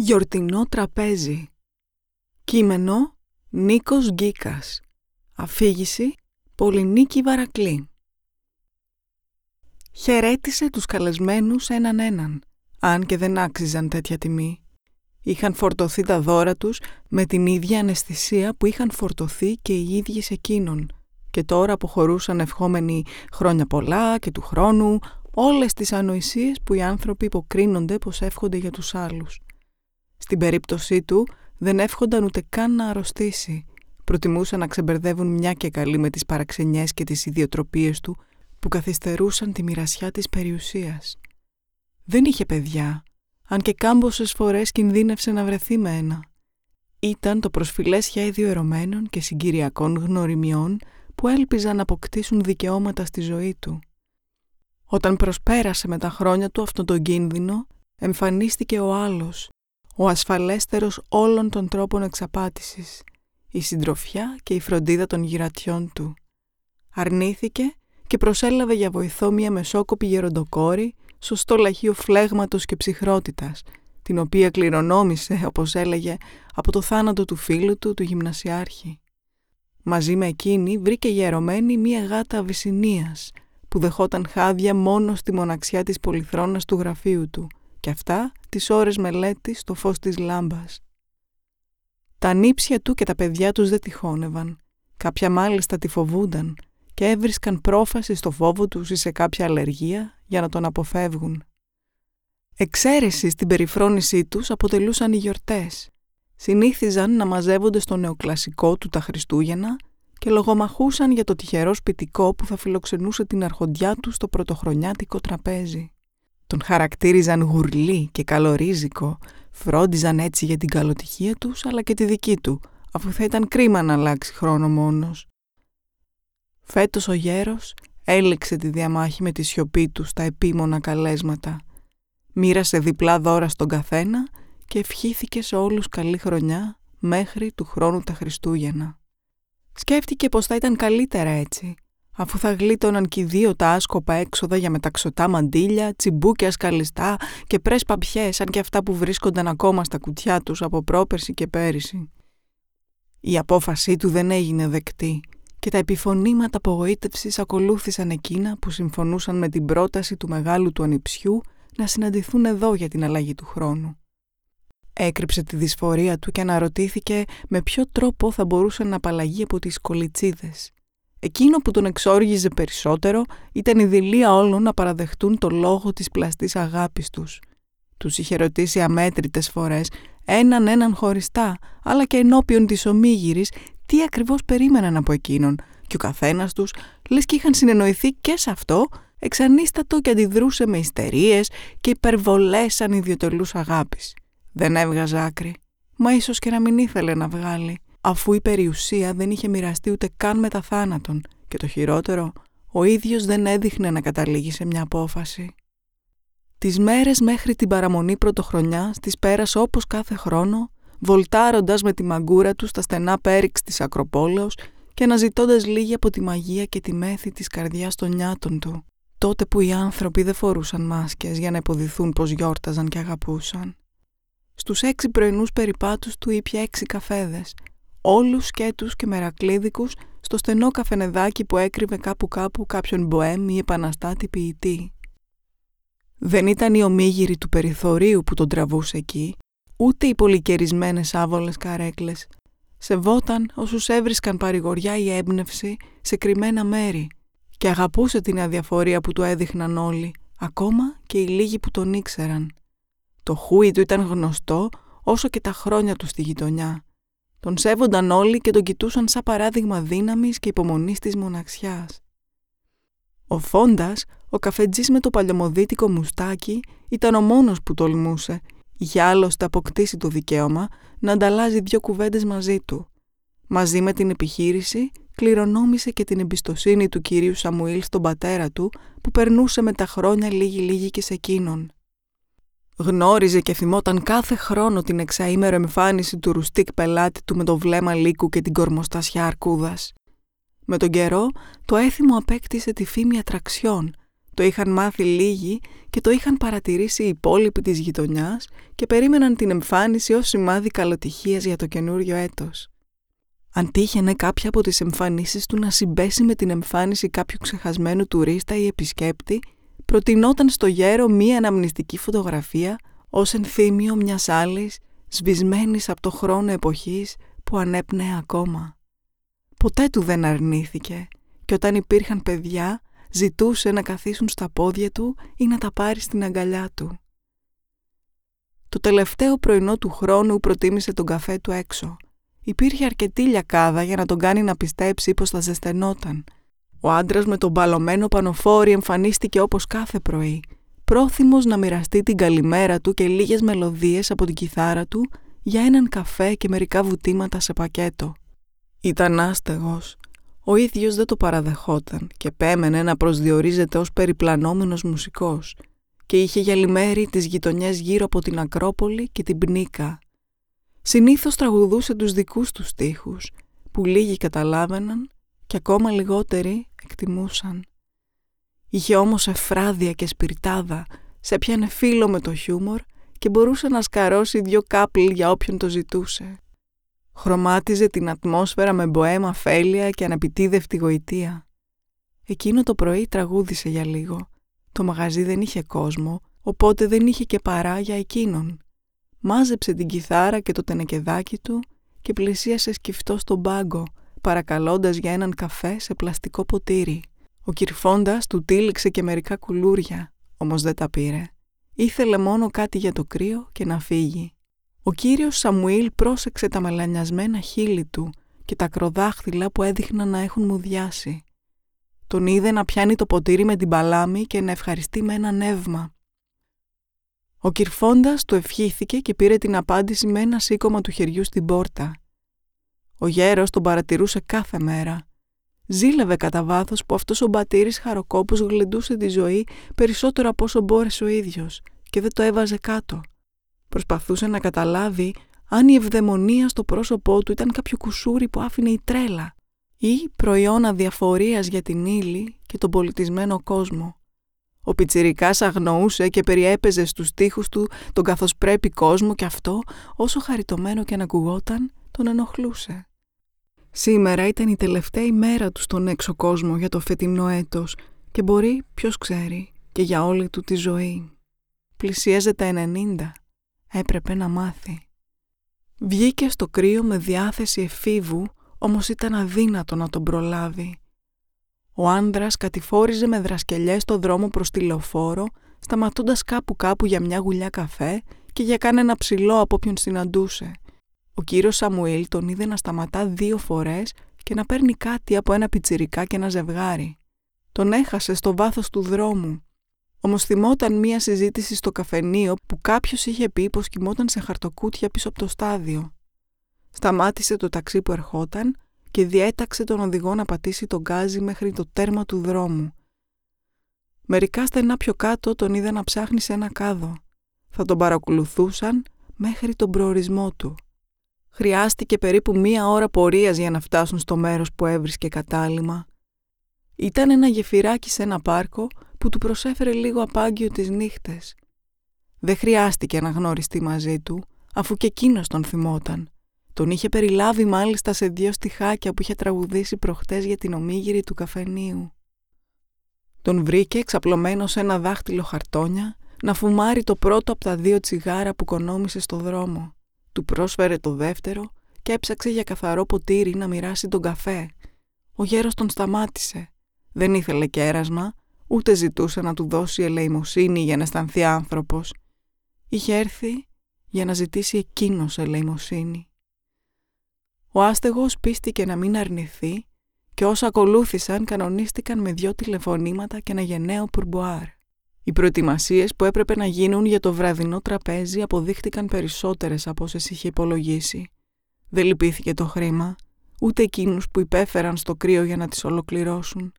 Γιορτινό τραπέζι Κείμενο Νίκος Γκίκας Αφήγηση Πολυνίκη Βαρακλή Χαιρέτησε τους καλεσμένους έναν έναν, αν και δεν άξιζαν τέτοια τιμή. Είχαν φορτωθεί τα δώρα τους με την ίδια αναισθησία που είχαν φορτωθεί και οι ίδιοι σε εκείνον και τώρα αποχωρούσαν ευχόμενοι χρόνια πολλά και του χρόνου όλες τις ανοησίες που οι άνθρωποι υποκρίνονται πως εύχονται για τους άλλους. Στην περίπτωσή του δεν εύχονταν ούτε καν να αρρωστήσει. Προτιμούσαν να ξεμπερδεύουν μια και καλή με τις παραξενιές και τις ιδιοτροπίες του που καθυστερούσαν τη μοιρασιά της περιουσίας. Δεν είχε παιδιά, αν και κάμποσες φορές κινδύνευσε να βρεθεί με ένα. Ήταν το προσφυλές σχέδιο ερωμένων και συγκυριακών γνωριμιών που έλπιζαν να αποκτήσουν δικαιώματα στη ζωή του. Όταν προσπέρασε με τα χρόνια του αυτόν τον κίνδυνο, εμφανίστηκε ο άλλος, ο ασφαλέστερος όλων των τρόπων εξαπάτησης, η συντροφιά και η φροντίδα των γυρατιών του. Αρνήθηκε και προσέλαβε για βοηθό μια μεσόκοπη γεροντοκόρη, σωστό λαχείο φλέγματος και ψυχρότητας, την οποία κληρονόμησε, όπως έλεγε, από το θάνατο του φίλου του, του γυμνασιάρχη. Μαζί με εκείνη βρήκε γερωμένη μια γάτα Αβυσσινίας, που δεχόταν χάδια μόνο στη μοναξιά της πολυθρόνας του γραφείου του και αυτά τις ώρες μελέτης στο φως της λάμπας. Τα νύψια του και τα παιδιά τους δεν τυχόνευαν. Κάποια μάλιστα τη φοβούνταν και έβρισκαν πρόφαση στο φόβο τους ή σε κάποια αλλεργία για να τον αποφεύγουν. Εξαίρεση στην περιφρόνησή τους αποτελούσαν οι γιορτές. Συνήθιζαν να μαζεύονται στο νεοκλασικό του τα Χριστούγεννα και λογομαχούσαν για το τυχερός σπιτικό που θα φιλοξενούσε την αρχοντιά του στο πρωτοχρονιάτικο τραπέζι. Τον χαρακτήριζαν γουρλί και καλορίζικο, φρόντιζαν έτσι για την καλοτυχία τους αλλά και τη δική του, αφού θα ήταν κρίμα να αλλάξει χρόνο μόνος. Φέτος ο γέρος έλεξε τη διαμάχη με τη σιωπή του στα επίμονα καλέσματα. Μοίρασε διπλά δώρα στον καθένα και ευχήθηκε σε όλους καλή χρονιά μέχρι του χρόνου τα Χριστούγεννα. Σκέφτηκε πως θα ήταν καλύτερα έτσι, αφού θα γλίτωναν και οι δύο τα άσκοπα έξοδα για μεταξωτά μαντίλια, τσιμπούκια σκαλιστά και πρές παπιές σαν και αυτά που βρίσκονταν ακόμα στα κουτιά τους από πρόπερση και πέρυσι. Η απόφασή του δεν έγινε δεκτή και τα επιφωνήματα απογοήτευσης ακολούθησαν εκείνα που συμφωνούσαν με την πρόταση του μεγάλου του ανιψιού να συναντηθούν εδώ για την αλλαγή του χρόνου. Έκρυψε τη δυσφορία του και αναρωτήθηκε με ποιο τρόπο θα μπορούσε να απαλλαγεί από τις κολιτσίδες. Εκείνο που τον εξόργιζε περισσότερο ήταν η δηλία όλων να παραδεχτούν το λόγο της πλαστής αγάπης τους. Τους είχε ρωτήσει αμέτρητες φορές, έναν έναν χωριστά, αλλά και ενώπιον της ομίγυρης, τι ακριβώς περίμεναν από εκείνον και ο καθένας τους, λες και είχαν συνεννοηθεί και σε αυτό, εξανίστατο και αντιδρούσε με ιστερίες και υπερβολές ανιδιοτελούς αγάπης. Δεν έβγαζε άκρη, μα ίσως και να μην ήθελε να βγάλει αφού η περιουσία δεν είχε μοιραστεί ούτε καν με τα θάνατον και το χειρότερο, ο ίδιος δεν έδειχνε να καταλήγει σε μια απόφαση. Τις μέρες μέχρι την παραμονή πρωτοχρονιά τις πέρασε όπως κάθε χρόνο, βολτάροντας με τη μαγκούρα τους στα στενά πέριξ της Ακροπόλεως και αναζητώντας λίγη από τη μαγεία και τη μέθη της καρδιάς των νιάτων του, τότε που οι άνθρωποι δεν φορούσαν μάσκες για να υποδηθούν πως γιόρταζαν και αγαπούσαν. Στους έξι πρωινούς περιπάτους του ήπια έξι καφέδες, όλους σκέτους και μερακλίδικους στο στενό καφενεδάκι που έκρυβε κάπου κάπου κάποιον μποέμ ή επαναστάτη ποιητή. Δεν ήταν η ομίγυρη του περιθωρίου που τον τραβούσε εκεί, ούτε οι πολυκαιρισμένες άβολες καρέκλες. Σεβόταν όσους έβρισκαν παρηγοριά ή έμπνευση σε κρυμμένα μέρη και αγαπούσε την αδιαφορία που του έδειχναν όλοι, ακόμα και οι λίγοι που τον ήξεραν. Το χούι του ήταν γνωστό όσο και τα χρόνια του στη γειτονιά τον σέβονταν όλοι και τον κοιτούσαν σαν παράδειγμα δύναμης και υπομονής της μοναξιάς. Ο Φόντας, ο καφετζής με το παλιωμοδίτικο μουστάκι, ήταν ο μόνος που τολμούσε, για άλλωστε αποκτήσει το δικαίωμα, να ανταλλάζει δύο κουβέντες μαζί του. Μαζί με την επιχείρηση, κληρονόμησε και την εμπιστοσύνη του κυρίου Σαμουήλ στον πατέρα του, που περνούσε με τα χρόνια λίγη-λίγη και σε εκείνον. Γνώριζε και θυμόταν κάθε χρόνο την εξαήμερο εμφάνιση του ρουστίκ πελάτη του με το βλέμμα λύκου και την κορμοστασιά αρκούδας. Με τον καιρό, το έθιμο απέκτησε τη φήμη ατραξιών, Το είχαν μάθει λίγοι και το είχαν παρατηρήσει οι υπόλοιποι της γειτονιάς και περίμεναν την εμφάνιση ως σημάδι καλοτυχίας για το καινούριο έτος. Αν τύχαινε κάποια από τις εμφανίσεις του να συμπέσει με την εμφάνιση κάποιου ξεχασμένου τουρίστα ή επισκέπτη, προτινόταν στο γέρο μία αναμνηστική φωτογραφία ως ενθύμιο μιας άλλης, σβησμένης από το χρόνο εποχής που ανέπνεε ακόμα. Ποτέ του δεν αρνήθηκε και όταν υπήρχαν παιδιά ζητούσε να καθίσουν στα πόδια του ή να τα πάρει στην αγκαλιά του. Το τελευταίο πρωινό του χρόνου προτίμησε τον καφέ του έξω. Υπήρχε αρκετή λιακάδα για να τον κάνει να πιστέψει πως θα ζεσθενόταν. Ο άντρας με τον μπαλωμένο πανοφόρι εμφανίστηκε όπως κάθε πρωί, πρόθυμος να μοιραστεί την καλημέρα του και λίγες μελωδίες από την κιθάρα του για έναν καφέ και μερικά βουτήματα σε πακέτο. Ήταν άστεγος. Ο ίδιος δεν το παραδεχόταν και πέμενε να προσδιορίζεται ως περιπλανόμενος μουσικός και είχε γυαλιμέρι τις γειτονιές γύρω από την Ακρόπολη και την Πνίκα. Συνήθως τραγουδούσε τους δικούς τους στίχους που λίγοι καταλάβαιναν και ακόμα λιγότεροι εκτιμούσαν. Είχε όμως εφράδια και σπιρτάδα, σε πιάνε φίλο με το χιούμορ και μπορούσε να σκαρώσει δυο κάπλ για όποιον το ζητούσε. Χρωμάτιζε την ατμόσφαιρα με μποέμα φέλια και αναπητίδευτη γοητεία. Εκείνο το πρωί τραγούδισε για λίγο. Το μαγαζί δεν είχε κόσμο, οπότε δεν είχε και παρά για εκείνον. Μάζεψε την κιθάρα και το τενεκεδάκι του και πλησίασε σκυφτό στον πάγκο, παρακαλώντας για έναν καφέ σε πλαστικό ποτήρι. Ο κυρφώντας του τύλιξε και μερικά κουλούρια, όμως δεν τα πήρε. Ήθελε μόνο κάτι για το κρύο και να φύγει. Ο κύριος Σαμουήλ πρόσεξε τα μελανιασμένα χείλη του και τα κροδάχτυλα που έδειχναν να έχουν μουδιάσει. Τον είδε να πιάνει το ποτήρι με την παλάμη και να ευχαριστεί με ένα νεύμα. Ο κυρφώντας του ευχήθηκε και πήρε την απάντηση με ένα σήκωμα του χεριού στην πόρτα. Ο γέρος τον παρατηρούσε κάθε μέρα. Ζήλευε κατά βάθος που αυτός ο μπατήρης χαροκόπους γλεντούσε τη ζωή περισσότερο από όσο μπόρεσε ο ίδιος και δεν το έβαζε κάτω. Προσπαθούσε να καταλάβει αν η ευδαιμονία στο πρόσωπό του ήταν κάποιο κουσούρι που άφηνε η τρέλα ή προϊόν αδιαφορίας για την ύλη και τον πολιτισμένο κόσμο. Ο πιτσιρικάς αγνοούσε και περιέπαιζε στους τοίχους του τον καθώς πρέπει κόσμο και αυτό, όσο χαριτωμένο και να ακουγόταν, τον ενοχλούσε. Σήμερα ήταν η τελευταία μέρα του στον έξω κόσμο για το φετινό έτος και μπορεί, ποιος ξέρει, και για όλη του τη ζωή. Πλησίαζε τα 90. Έπρεπε να μάθει. Βγήκε στο κρύο με διάθεση εφήβου, όμως ήταν αδύνατο να τον προλάβει. Ο άνδρας κατηφόριζε με δρασκελιές το δρόμο προς τη λεωφόρο, σταματώντας κάπου κάπου για μια γουλιά καφέ και για κανένα ψηλό από όποιον συναντούσε. Ο κύριος Σαμουήλ τον είδε να σταματά δύο φορές και να παίρνει κάτι από ένα πιτσιρικά και ένα ζευγάρι. Τον έχασε στο βάθος του δρόμου Όμως θυμόταν μία συζήτηση στο καφενείο που κάποιος είχε πει πως κοιμόταν σε χαρτοκούτια πίσω από το στάδιο. Σταμάτησε το ταξί που ερχόταν και διέταξε τον οδηγό να πατήσει τον γκάζι μέχρι το τέρμα του δρόμου. Μερικά στενά πιο κάτω τον είδε να ψάχνει σε ένα κάδο. Θα τον παρακολουθούσαν μέχρι τον προορισμό του. Χρειάστηκε περίπου μία ώρα πορείας για να φτάσουν στο μέρος που έβρισκε κατάλημα. Ήταν ένα γεφυράκι σε ένα πάρκο που του προσέφερε λίγο απάγγιο τις νύχτες. Δεν χρειάστηκε να γνωριστεί μαζί του, αφού και εκείνος τον θυμόταν. Τον είχε περιλάβει μάλιστα σε δύο στιχάκια που είχε τραγουδήσει προχτές για την ομίγυρη του καφενείου. Τον βρήκε εξαπλωμένο σε ένα δάχτυλο χαρτόνια να φουμάρει το πρώτο από τα δύο τσιγάρα που κονόμησε στο δρόμο. Του πρόσφερε το δεύτερο και έψαξε για καθαρό ποτήρι να μοιράσει τον καφέ. Ο γέρος τον σταμάτησε. Δεν ήθελε κέρασμα, ούτε ζητούσε να του δώσει ελεημοσύνη για να αισθανθεί άνθρωπος. Είχε έρθει για να ζητήσει εκείνος ελεημοσύνη. Ο άστεγος πίστηκε να μην αρνηθεί και όσα ακολούθησαν κανονίστηκαν με δυο τηλεφωνήματα και ένα γενναίο πουρμποάρ. Οι προετοιμασίες που έπρεπε να γίνουν για το βραδινό τραπέζι αποδείχτηκαν περισσότερες από όσες είχε υπολογίσει. Δεν λυπήθηκε το χρήμα, ούτε εκείνους που υπέφεραν στο κρύο για να τις ολοκληρώσουν.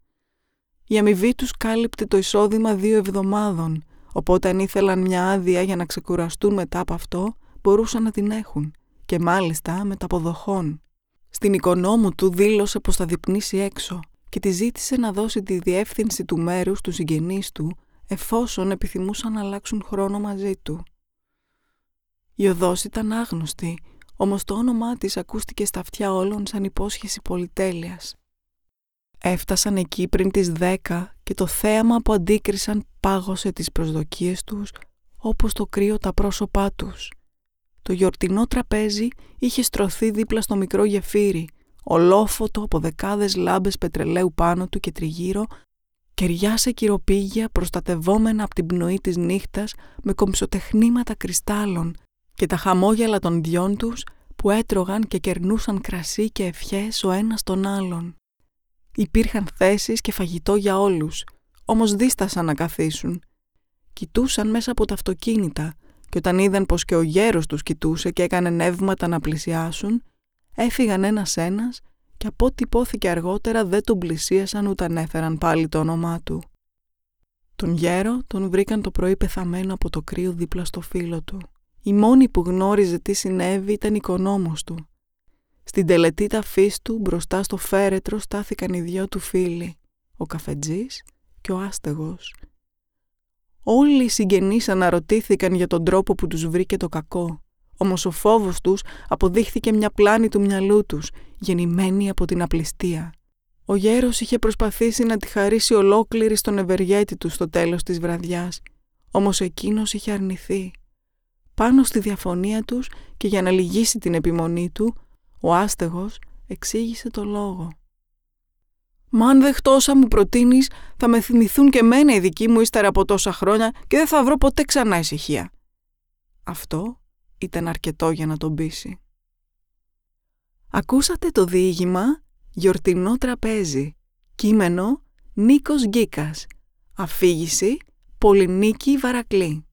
Η αμοιβή τους κάλυπτε το εισόδημα δύο εβδομάδων, οπότε αν ήθελαν μια άδεια για να ξεκουραστούν μετά από αυτό, μπορούσαν να την έχουν, και μάλιστα με τα αποδοχών. Στην οικονόμου του δήλωσε πως θα διπνήσει έξω και τη ζήτησε να δώσει τη διεύθυνση του μέρους του συγγενείς του εφόσον επιθυμούσαν να αλλάξουν χρόνο μαζί του. Η οδός ήταν άγνωστη, όμως το όνομά της ακούστηκε στα αυτιά όλων σαν υπόσχεση πολυτέλειας. Έφτασαν εκεί πριν τις δέκα και το θέαμα που αντίκρισαν πάγωσε τις προσδοκίες τους όπως το κρύο τα πρόσωπά τους. Το γιορτινό τραπέζι είχε στρωθεί δίπλα στο μικρό γεφύρι, ολόφωτο από δεκάδες λάμπες πετρελαίου πάνω του και τριγύρω, κεριά σε κυροπήγια προστατευόμενα από την πνοή της νύχτας με κομψοτεχνήματα κρυστάλλων και τα χαμόγελα των διών τους που έτρωγαν και κερνούσαν κρασί και ευχές ο ένας τον άλλον. Υπήρχαν θέσεις και φαγητό για όλους, όμως δίστασαν να καθίσουν. Κοιτούσαν μέσα από τα αυτοκίνητα και όταν είδαν πως και ο γέρος τους κοιτούσε και έκανε νεύματα να πλησιάσουν, έφυγαν ένας-ένας και από ό,τι υπόθηκε αργότερα δεν τον πλησίασαν ούτε ανέφεραν πάλι το όνομά του. Τον γέρο τον βρήκαν το πρωί πεθαμένο από το κρύο δίπλα στο φίλο του. Η μόνη που γνώριζε τι συνέβη ήταν η οικονόμος του. Στην τελετή ταφής του μπροστά στο φέρετρο στάθηκαν οι δυο του φίλοι, ο καφετζής και ο άστεγος. Όλοι οι συγγενείς αναρωτήθηκαν για τον τρόπο που τους βρήκε το κακό. Όμως ο φόβος τους αποδείχθηκε μια πλάνη του μυαλού τους, γεννημένη από την απληστία. Ο γέρος είχε προσπαθήσει να τη χαρίσει ολόκληρη στον ευεργέτη του στο τέλος της βραδιάς, όμως εκείνος είχε αρνηθεί. Πάνω στη διαφωνία τους και για να λυγίσει την επιμονή του, ο άστεγος εξήγησε το λόγο. «Μα αν δεχτώ όσα μου προτείνεις, θα με θυμηθούν και μένα οι δικοί μου ύστερα από τόσα χρόνια και δεν θα βρω ποτέ ξανά ησυχία». Αυτό ήταν αρκετό για να τον πείσει. Ακούσατε το διήγημα; «Γιορτινό τραπέζι». Κείμενο Νίκος Γκίκας. Αφήγηση Πολυνίκη Βαρακλή.